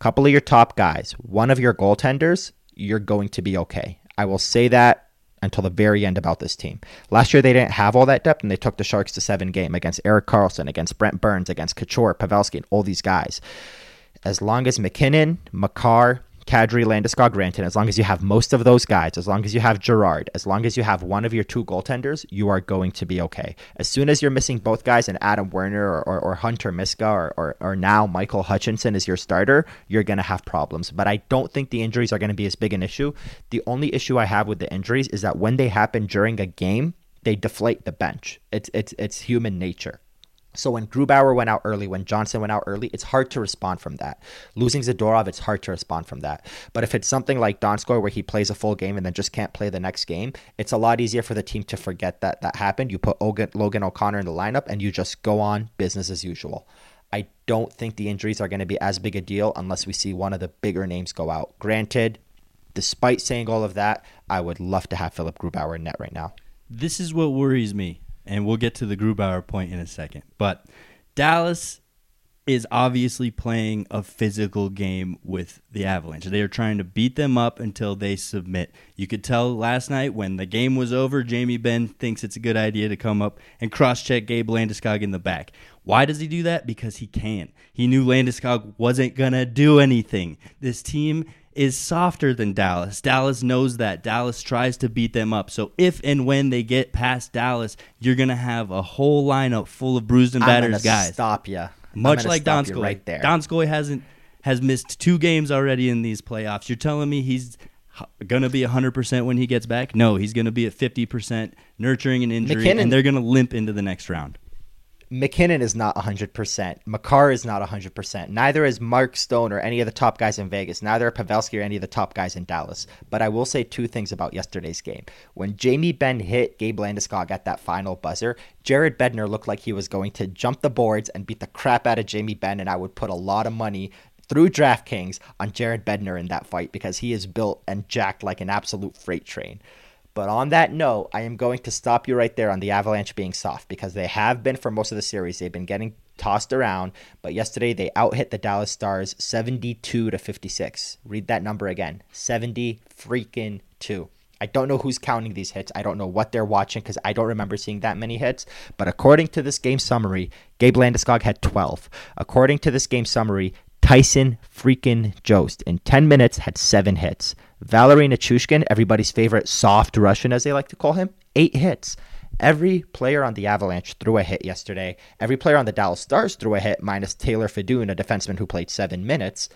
S2: couple of your top guys, one of your goaltenders, you're going to be okay. I will say that until the very end about this team. Last year they didn't have all that depth and they took the Sharks to seven game against Erik Karlsson, against Brent Burns, against Couture, Pavelski, and all these guys. As long as MacKinnon, Makar, Kadri, Landeskog, Granton, as long as you have most of those guys, as long as you have Girard, as long as you have one of your two goaltenders, you are going to be okay. As soon as you're missing both guys and Adam Werner or, or, or Hunter Miska or, or, or now Michael Hutchinson is your starter, you're going to have problems. But I don't think the injuries are going to be as big an issue. The only issue I have with the injuries is that when they happen during a game, they deflate the bench. It's it's it's human nature. So when Grubauer went out early, when Johnson went out early, it's hard to respond from that. Losing Zadorov, it's hard to respond from that. But if it's something like Donskoy where he plays a full game and then just can't play the next game, it's a lot easier for the team to forget that that happened. You put Logan O'Connor in the lineup and you just go on business as usual. I don't think the injuries are going to be as big a deal unless we see one of the bigger names go out. Granted, despite saying all of that, I would love to have Philipp Grubauer in net right now.
S3: This is what worries me and we'll get to the Grubauer point in a second. But Dallas is obviously playing a physical game with the Avalanche. They are trying to beat them up until they submit. You could tell last night when the game was over, Jamie Benn thinks it's a good idea to come up and cross check Gabe Landeskog in the back. Why does he do that? Because he can. He knew Landeskog wasn't going to do anything. This team is softer than Dallas. Dallas knows that. Dallas tries to beat them up. So if and when they get past Dallas, you're going to have a whole lineup full of bruised and battered guys.
S2: Stop you.
S3: Much like Donskoy. Right there. Donskoy hasn't has missed two games already in these playoffs. You're telling me he's going to be 100% when he gets back? No, he's going to be at 50% nurturing an injury MacKinnon, and they're going to limp into the next round.
S2: MacKinnon is not 100%. Makar is not 100%. Neither is Mark Stone or any of the top guys in Vegas. Neither are Pavelski or any of the top guys in Dallas. But I will say two things about yesterday's game. When Jamie Benn hit Gabe Landeskog at that final buzzer, Jared Bednar looked like he was going to jump the boards and beat the crap out of Jamie Benn, and I would put a lot of money through DraftKings on Jared Bednar in that fight because he is built and jacked like an absolute freight train. But on that note, I am going to stop you right there on the Avalanche being soft because they have been for most of the series. They've been getting tossed around, but yesterday they out hit the Dallas Stars 72 to 56. Read that number again 70 freaking 2. I don't know who's counting these hits. I don't know what they're watching because I don't remember seeing that many hits. But according to this game summary, Gabe Landeskog had 12. According to this game summary, Tyson freaking Jost in 10 minutes had seven hits. Valeri Nichushkin, everybody's favorite soft Russian, as they like to call him, eight hits. Every player on the Avalanche threw a hit yesterday. Every player on the Dallas Stars threw a hit, minus Taylor Fedun, a defenseman who played seven minutes.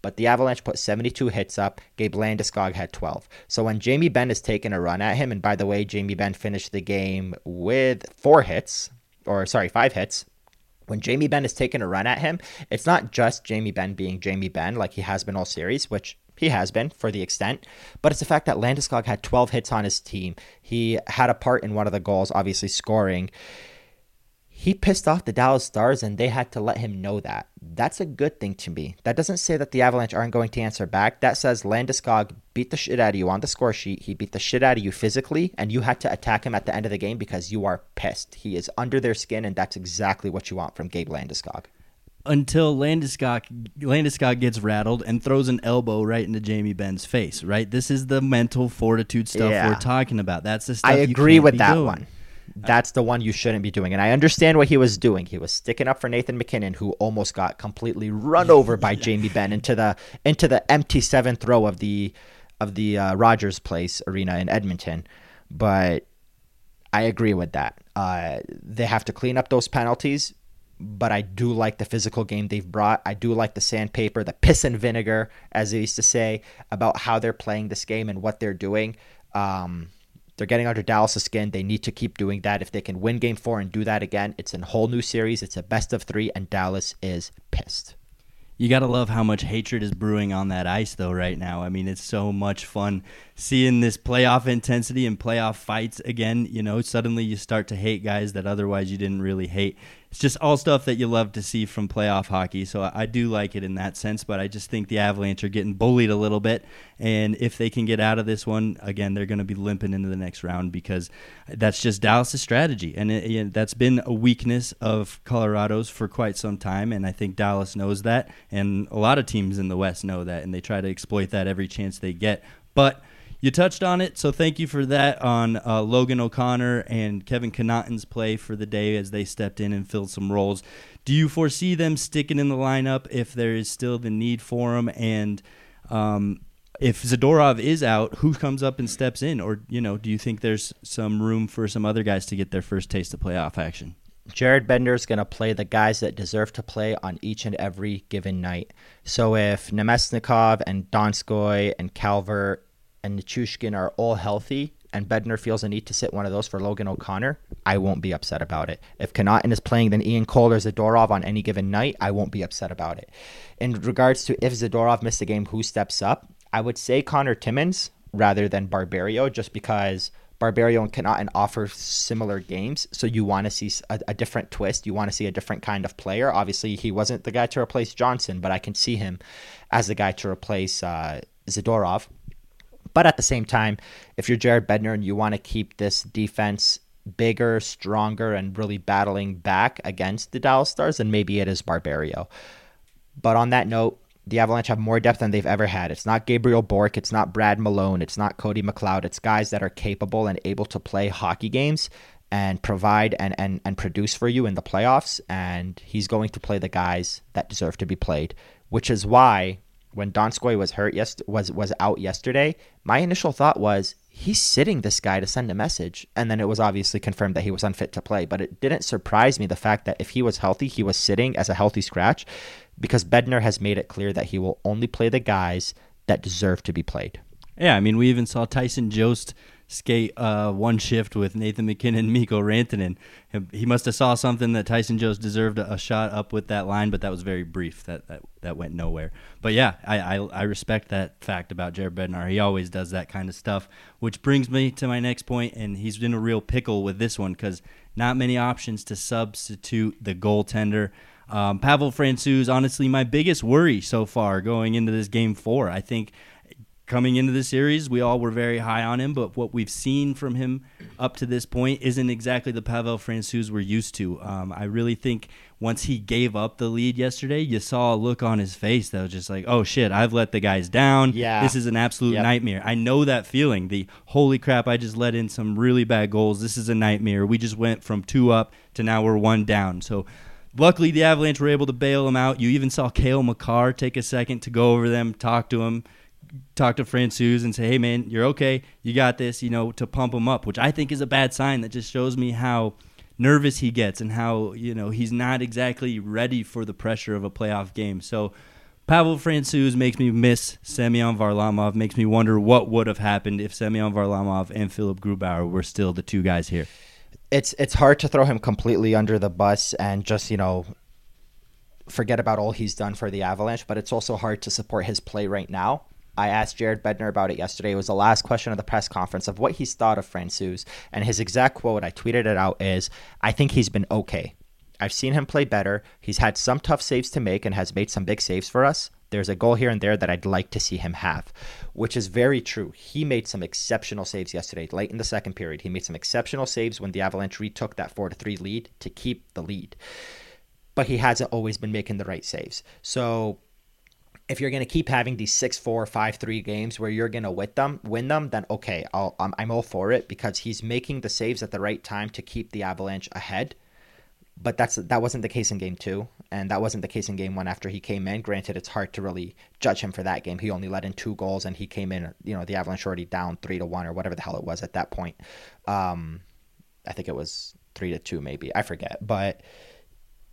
S2: But the Avalanche put 72 hits up. Gabe Landeskog had 12. So when Jamie Benn is taking a run at him, and by the way, Jamie Benn finished the game with four hits, or sorry, five hits. When Jamie Benn is taking a run at him, it's not just Jamie Benn being Jamie Benn like he has been all series, which he has been for the extent, but it's the fact that Landeskog had 12 hits on his team. He had a part in one of the goals, obviously scoring. He pissed off the Dallas Stars and they had to let him know that. That's a good thing to me. That doesn't say that the Avalanche aren't going to answer back. That says Landeskog beat the shit out of you on the score sheet. He beat the shit out of you physically, and you had to attack him at the end of the game because you are pissed. He is under their skin, and that's exactly what you want from Gabe Landeskog
S3: until Landeskog Landeskog gets rattled and throws an elbow right into Jamie Benn's face. Right, this is the mental fortitude stuff yeah. we're talking about. That's the stuff. I
S2: agree with that
S3: doing.
S2: one. That's the one you shouldn't be doing, and I understand what he was doing. He was sticking up for Nathan MacKinnon, who almost got completely run over by Jamie Ben into the into the empty seventh row of the of the uh, Rogers Place Arena in Edmonton. But I agree with that. Uh, they have to clean up those penalties but I do like the physical game they've brought. I do like the sandpaper, the piss and vinegar, as they used to say, about how they're playing this game and what they're doing. Um, they're getting under Dallas' skin. They need to keep doing that. If they can win game four and do that again, it's a whole new series. It's a best of three, and Dallas is pissed.
S3: You got to love how much hatred is brewing on that ice, though, right now. I mean, it's so much fun seeing this playoff intensity and playoff fights again. You know, suddenly you start to hate guys that otherwise you didn't really hate it's just all stuff that you love to see from playoff hockey. So I, I, do like it in that sense, but I just think the Avalanche are getting bullied a little bit. And if they can get out of this one, again, they're going to be limping into the next round because that's just Dallas' strategy. And it, it, that's been a weakness of Colorado's for quite some time. And I think Dallas knows that. And a lot of teams in the West know that. And they try to exploit that every chance they get. But you touched on it, so thank you for that on uh, Logan O'Connor and Kevin Connauton's play for the day as they stepped in and filled some roles. Do you foresee them sticking in the lineup if there is still the need for them? And um, if Zadorov is out, who comes up and steps in? Or, you know, do you think there's some room for some other guys to get their first taste of playoff action?
S2: Jared Bednar is going to play the guys that deserve to play on each and every given night. So if Namestnikov and Donskoy and Calvert and Nichushkin are all healthy and Bednar feels a need to sit one of those for Logan O'Connor, I won't be upset about it. If Connauton is playing then Ian Cole or Zadorov on any given night, I won't be upset about it. In regards to if Zadorov missed a game, who steps up? I would say Connor Timmins rather than Barberio, just because Barberio and Connauton offer similar games, so you want to see a, a, different twist. You want to see a different kind of player. Obviously, he wasn't the guy to replace Johnson, but I can see him as the guy to replace uh, Zadorov. But at the same time, if you're Jared Bednar and you want to keep this defense bigger, stronger, and really battling back against the Dallas Stars then maybe it is Barberio. But on that note, the Avalanche have more depth than they've ever had. It's not Gabriel Bourque, it's not Brad Malone, it's not Cody McLeod. It's guys that are capable and able to play hockey games and provide and, and, and produce for you in the playoffs. And he's going to play the guys that deserve to be played, which is why when Donskoy was hurt yes was was out yesterday, my initial thought was he's sitting this guy to send a message. And then it was obviously confirmed that he was unfit to play. But it didn't surprise me the fact that if he was healthy, he was sitting as a healthy scratch because Bednar has made it clear that he will only play the guys that deserve to be played.
S3: Yeah, I mean, we even saw Tyson Jost skate uh, one shift with Nathan MacKinnon, Mikko Rantanen. He must have saw something that Tyson Jost deserved a, shot up with that line, but that was very brief. That that, that went nowhere. But yeah, I, I, I respect that fact about Jared Bednar. He always does that kind of stuff, which brings me to my next point, and he's in a real pickle with this one because not many options to substitute the goaltender. Um, Pavel Francouz, honestly, my biggest worry so far going into this game four. I think coming into the series, we all were very high on him, but what we've seen from him up to this point isn't exactly the Pavel Francouz we're used to. Um, I really think once he gave up the lead yesterday, you saw a look on his face that was just like, "Oh shit, I've let the guys down.
S2: Yeah,
S3: this is an absolute yep. nightmare." I know that feeling. The holy crap, I just let in some really bad goals. This is a nightmare. We just went from two up to now we're one down. So. Luckily, the Avalanche were able to bail him out. You even saw Cale Makar take a second to go over them, talk to him, talk to Francouz and say, "Hey, man, you're okay. You got this." You know, to pump him up, which I think is a bad sign. That just shows me how nervous he gets and how you know he's not exactly ready for the pressure of a playoff game. So. Pavel Francouz makes me miss Semyon Varlamov. Makes me wonder what would have happened if Semyon Varlamov and Philipp Grubauer were still the two guys here.
S2: It's it's hard to throw him completely under the bus and just you know forget about all he's done for the Avalanche, but it's also hard to support his play right now I asked Jared Bednar about it yesterday. It was the last question of the press conference of what he's thought of Francouz. And his exact quote, I tweeted it out, is I think he's been okay. I've seen him play better. He's had some tough saves to make and has made some big saves for us. There's a goal here and there that I'd like to see him have, which is very true. He made some exceptional saves yesterday, late in the second period. He made some exceptional saves when the Avalanche retook that 4 to 3 lead to keep the lead. But he hasn't always been making the right saves. So if you're going to keep having these six four five three games where you're going to win them win them then okay I'll, I'm, I'm all for it because he's making the saves at the right time to keep the avalanche ahead. But that's that wasn't the case in game two and that wasn't the case in game one after he came in. Granted it's hard to really judge him for that game. He only let in two goals and he came in you know the avalanche already down three to one or whatever the hell it was at that point. Um i think it was three to two maybe. I forget. But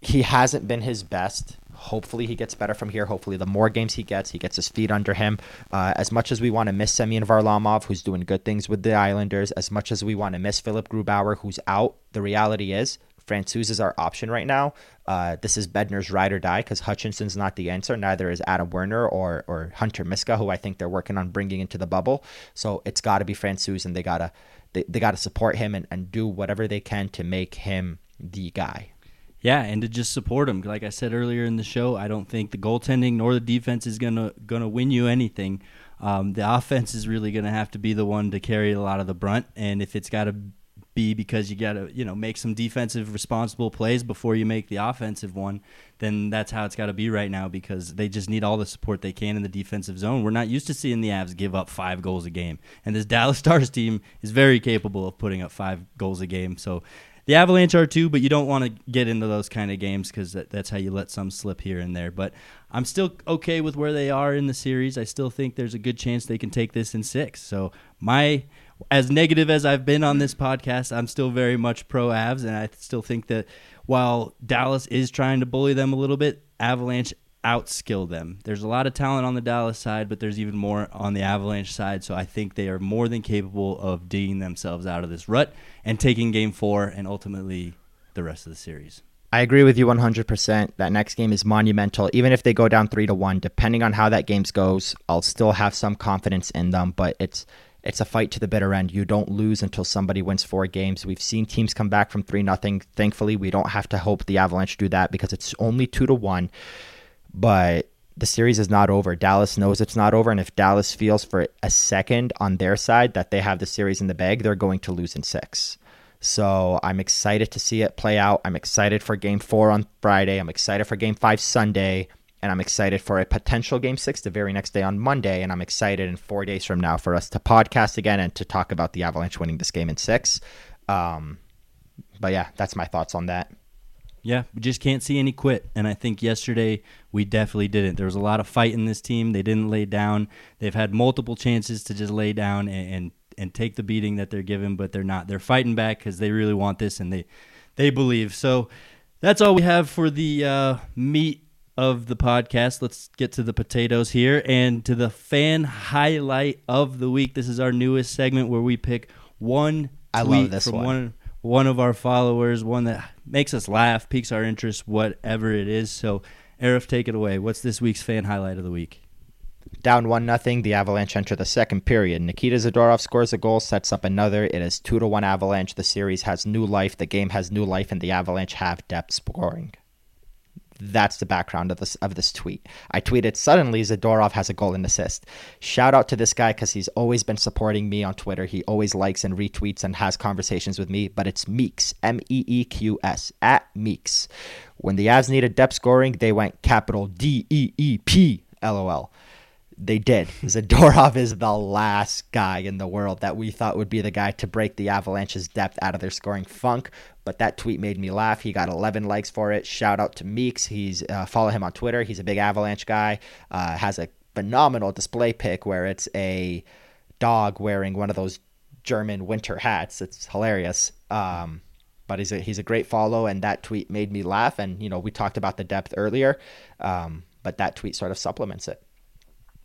S2: he hasn't been his best Hopefully he gets better from here. Hopefully the more games he gets, he gets his feet under him. Uh, as much as we want to miss Semyon Varlamov, who's doing good things with the Islanders, as much as we want to miss Philipp Grubauer, who's out, the reality is Francouz is our option right now. Uh, this is Bednar's ride or die because Hutchinson's not the answer. Neither is Adam Werner or or Hunter Miska, who I think they're working on bringing into the bubble. So it's got to be Francouz, and they gotta they, they got to support him and, and do whatever they can to make him the guy.
S3: Yeah, and to just support him. Like I said earlier in the show, I don't think the goaltending nor the defense is gonna gonna win you anything. Um, the offense is really gonna have to be the one to carry a lot of the brunt, and if it's got to be because you got to you know make some defensive responsible plays before you make the offensive one, then that's how it's got to be right now because they just need all the support they can in the defensive zone. We're not used to seeing the Avs give up five goals a game, and this Dallas Stars team is very capable of putting up five goals a game. So the Avalanche are too, but you don't want to get into those kind of games because that, that's how you let some slip here and there. But I'm still okay with where they are in the series. I still think there's a good chance they can take this in six. So my as negative as I've been on this podcast, I'm still very much pro Avs, and I still think that while Dallas is trying to bully them a little bit, Avalanche outskill them. There's a lot of talent on the Dallas side, but there's even more on the Avalanche side. So I think they are more than capable of digging themselves out of this rut and taking game four and ultimately the rest of the series.
S2: I agree with you 100%. That next game is monumental. Even if they go down 3 to 1, depending on how that game goes, I'll still have some confidence in them, but it's it's a fight to the bitter end. You don't lose until somebody wins four games. We've seen teams come back from 3 nothing. Thankfully, we don't have to hope the Avalanche do that because it's only 2 to 1 but the series is not over. Dallas knows it's not over, and if Dallas feels for a second on their side that they have the series in the bag, they're going to lose in six. So I'm excited to see it play out. I'm excited for game four on Friday. I'm excited for game five Sunday. And I'm excited for a potential game six the very next day on Monday. And I'm excited in four days from now for us to podcast again and to talk about the Avalanche winning this game in six. Um, but yeah, that's my thoughts on that.
S3: Yeah, we just can't see any quit. And I think yesterday we definitely didn't. There was a lot of fight in this team. They didn't lay down. They've had multiple chances to just lay down and, and, and take the beating that they're given, but they're not. They're fighting back because they really want this and they they believe. So that's all we have for the uh, meat of the podcast. Let's get to the potatoes here and to the fan highlight of the week. This is our newest segment where we pick one
S2: I love this
S3: from
S2: one.
S3: one one of our followers, one that makes us laugh, piques our interest, whatever it is. So, Aarif, take it away. What's this week's fan highlight of the week?
S2: Down one nothing, the Avalanche enter the second period. Nikita Zadorov scores a goal, sets up another. It is two to one Avalanche. The series has new life. The game has new life, and the Avalanche have depth scoring. That's the background of this of this tweet. I tweeted suddenly Zadorov has a goal and assist. Shout out to this guy because he's always been supporting me on Twitter. He always likes and retweets and has conversations with me. But it's Meeks M E E Q S at Meeks. When the Avs needed depth scoring, they went capital D E E P LOL they did. Zadorov is the last guy in the world that we thought would be the guy to break the Avalanche's depth out of their scoring funk. But that tweet made me laugh. He got 11 likes for it. Shout out to Meeks. He's uh, follow him on Twitter. He's a big Avalanche guy. Uh, has a phenomenal display pic where it's a dog wearing one of those German winter hats. It's hilarious. Um, but he's a he's a great follow, and that tweet made me laugh. And you know we talked about the depth earlier, um, but that tweet sort of supplements it.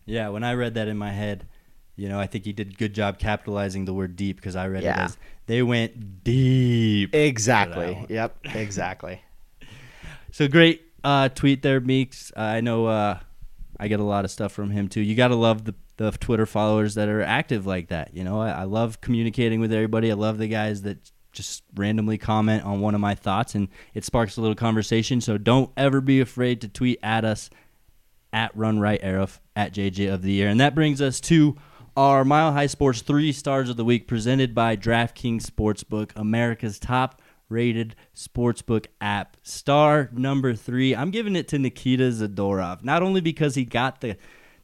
S3: Yeah, when I read that in my head, you know, I think he did a good job capitalizing the word deep because I read
S2: Yeah.
S3: it as they went deep.
S2: Exactly. Yep. Exactly.
S3: So great uh, tweet there, Meeks. Uh, I know uh, I get a lot of stuff from him too. You got to love the, the Twitter followers that are active like that. You know, I, I love communicating with everybody. I love the guys that just randomly comment on one of my thoughts and it sparks a little conversation. So don't ever be afraid to tweet at us at Run Right Arif at JJ of the Year. And that brings us to our Mile High Sports three stars of the week presented by DraftKings Sportsbook, America's top rated sportsbook app. Star number three, I'm giving it to Nikita Zadorov. Not only because he got the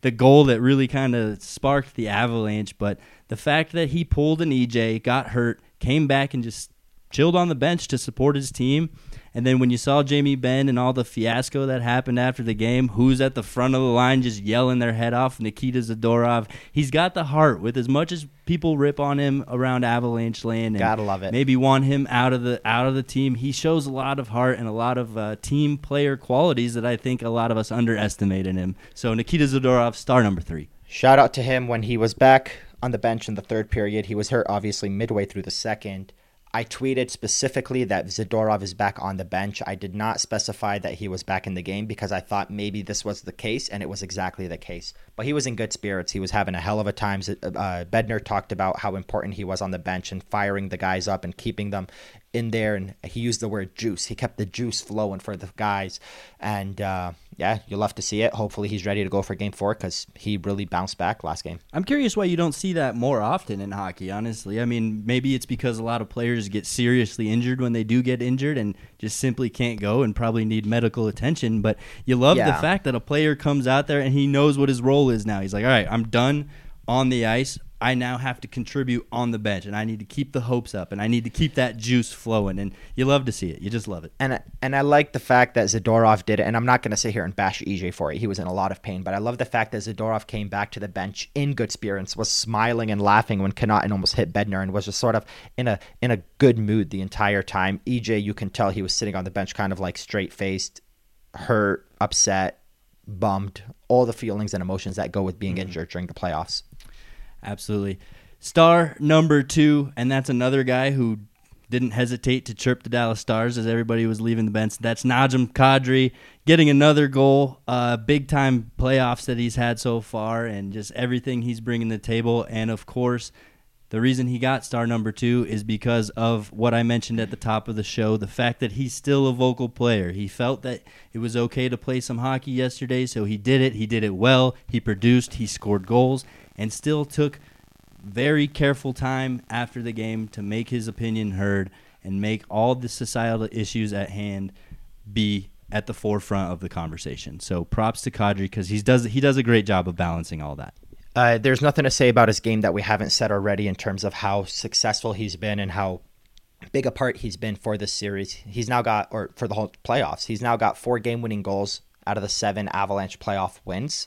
S3: the goal that really kind of sparked the avalanche, but the fact that he pulled an EJ, got hurt, came back and just chilled on the bench to support his team. And then when you saw Jamie Benn and all the fiasco that happened after the game, who's at the front of the line just yelling their head off? Nikita Zadorov. He's got the heart. With as much as people rip on him around Avalanche Land, and
S2: Gotta love it.
S3: Maybe want him out of the out of the team. He shows a lot of heart and a lot of uh, team player qualities that I think a lot of us underestimate in him. So Nikita Zadorov, star number three.
S2: Shout out to him when he was back on the bench in the third period. He was hurt obviously midway through the second. I tweeted specifically that Zadorov is back on the bench. I did not specify that he was back in the game because I thought maybe this was the case, and it was exactly the case. But he was in good spirits. He was having a hell of a time. Uh, Bednar talked about how important he was on the bench and firing the guys up and keeping them in there. And he used the word juice. He kept the juice flowing for the guys. And uh, yeah, you'll love to see it. Hopefully, he's ready to go for game four because he really bounced back last game.
S3: I'm curious why you don't see that more often in hockey, honestly. I mean, maybe it's because a lot of players get seriously injured when they do get injured and just simply can't go and probably need medical attention. But you love the fact that a player comes out there and he knows what his role is now. He's like, all right, I'm done on the ice. I now have to contribute on the bench and I need to keep the hopes up and I need to keep that juice flowing. And you love to see it. You just love it.
S2: And and I like the fact that Zadorov did it. And I'm not going to sit here and bash EJ for it. He was in a lot of pain, but I love the fact that Zadorov came back to the bench in good spirits, was smiling and laughing when Connauton almost hit Bednar, and was just sort of in a in a good mood the entire time. EJ, you can tell he was sitting on the bench, kind of like straight faced, hurt, upset, bummed, all the feelings and emotions that go with being mm-hmm. injured during the playoffs.
S3: Absolutely. Star number two, and that's another guy who didn't hesitate to chirp the Dallas Stars as everybody was leaving the bench. That's Nazem Kadri getting another goal, uh, big time playoffs that he's had so far, and just everything he's bringing to the table. And of course, the reason he got star number two is because of what I mentioned at the top of the show the fact that he's still a vocal player. He felt that it was okay to play some hockey yesterday, so he did it. He did it well. He produced, he scored goals, and still took very careful time after the game to make his opinion heard and make all the societal issues at hand be at the forefront of the conversation. So props to Kadri because he does he does a great job of balancing all that.
S2: Uh, there's nothing to say about his game that we haven't said already in terms of how successful he's been and how big a part he's been for this series. He's now got, or for the whole playoffs, he's now got four game winning goals out of the seven Avalanche playoff wins,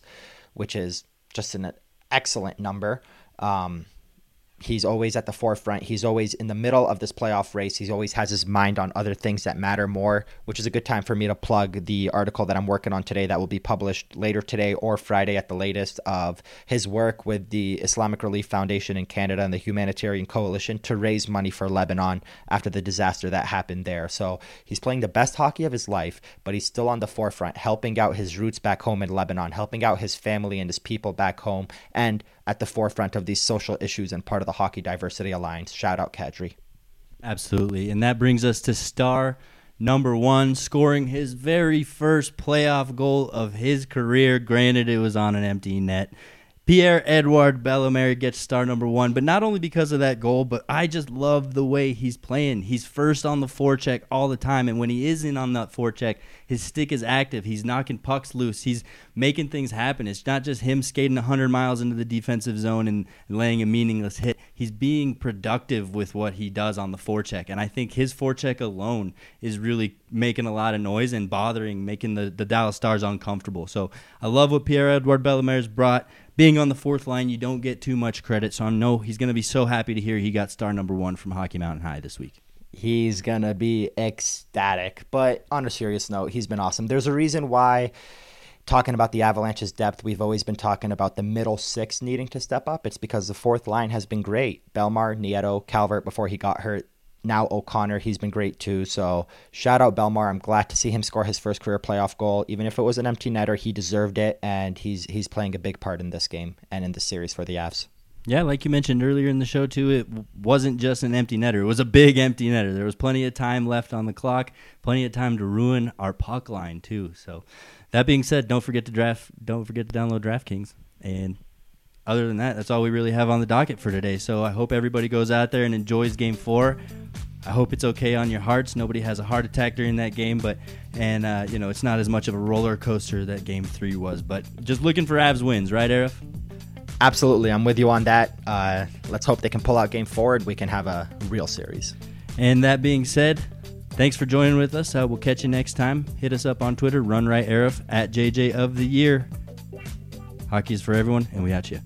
S2: which is just an excellent number. Um, he's always at the forefront. He's always in the middle of this playoff race. He always has his mind on other things that matter more, which is a good time for me to plug the article that I'm working on today that will be published later today or Friday at the latest of his work with the Islamic Relief Foundation in Canada and the Humanitarian Coalition to raise money for Lebanon after the disaster that happened there. So he's playing the best hockey of his life, but he's still on the forefront, helping out his roots back home in Lebanon, helping out his family and his people back home, and at the forefront of these social issues and part of the Hockey Diversity Alliance. Shout out Kadri.
S3: Absolutely. And that brings us to star number one, scoring his very first playoff goal of his career. Granted, it was on an empty net. Pierre Edouard Bellemare gets star number one, but not only because of that goal, but I just love the way he's playing. He's first on the forecheck all the time, and when he isn't on that forecheck, his stick is active. He's knocking pucks loose. He's making things happen. It's not just him skating 100 miles into the defensive zone and laying a meaningless hit. He's being productive with what he does on the forecheck, and I think his forecheck alone is really making a lot of noise and bothering, making the, the Dallas Stars uncomfortable. So I love what Pierre Edouard Bellemare's brought being on the fourth line, you don't get too much credit. So I know he's going to be so happy to hear he got star number one from Hockey Mountain High this week.
S2: He's going to be ecstatic. But on a serious note, he's been awesome. There's a reason why, talking about the Avalanche's depth, we've always been talking about the middle six needing to step up. It's because the fourth line has been great. Bellemare, Nieto, Calvert before he got hurt now O'Connor, he's been great too. So shout out Bellemare. I'm glad to see him score his first career playoff goal. Even if it was an empty netter, he deserved it, and he's he's playing a big part in this game and in the series for the Avs.
S3: Yeah, like you mentioned earlier in the show too, it wasn't just an empty netter. It was a big empty netter. There was plenty of time left on the clock, plenty of time to ruin our puck line too. So, that being said, don't forget to draft. Don't forget to download DraftKings. And other than that, that's all we really have on the docket for today. So I hope everybody goes out there and enjoys Game Four. I hope it's okay on your hearts. Nobody has a heart attack during that game, but and uh, you know it's not as much of a roller coaster that Game Three was. But just looking for Avs wins, right, Aarif?
S2: Absolutely, I'm with you on that. Uh, let's hope they can pull out Game Four and we can have a real series.
S3: And that being said, thanks for joining with us. Uh, we'll catch you next time. Hit us up on Twitter, Run Right Arif at JJ of the Year. Hockey is for everyone, and we at you.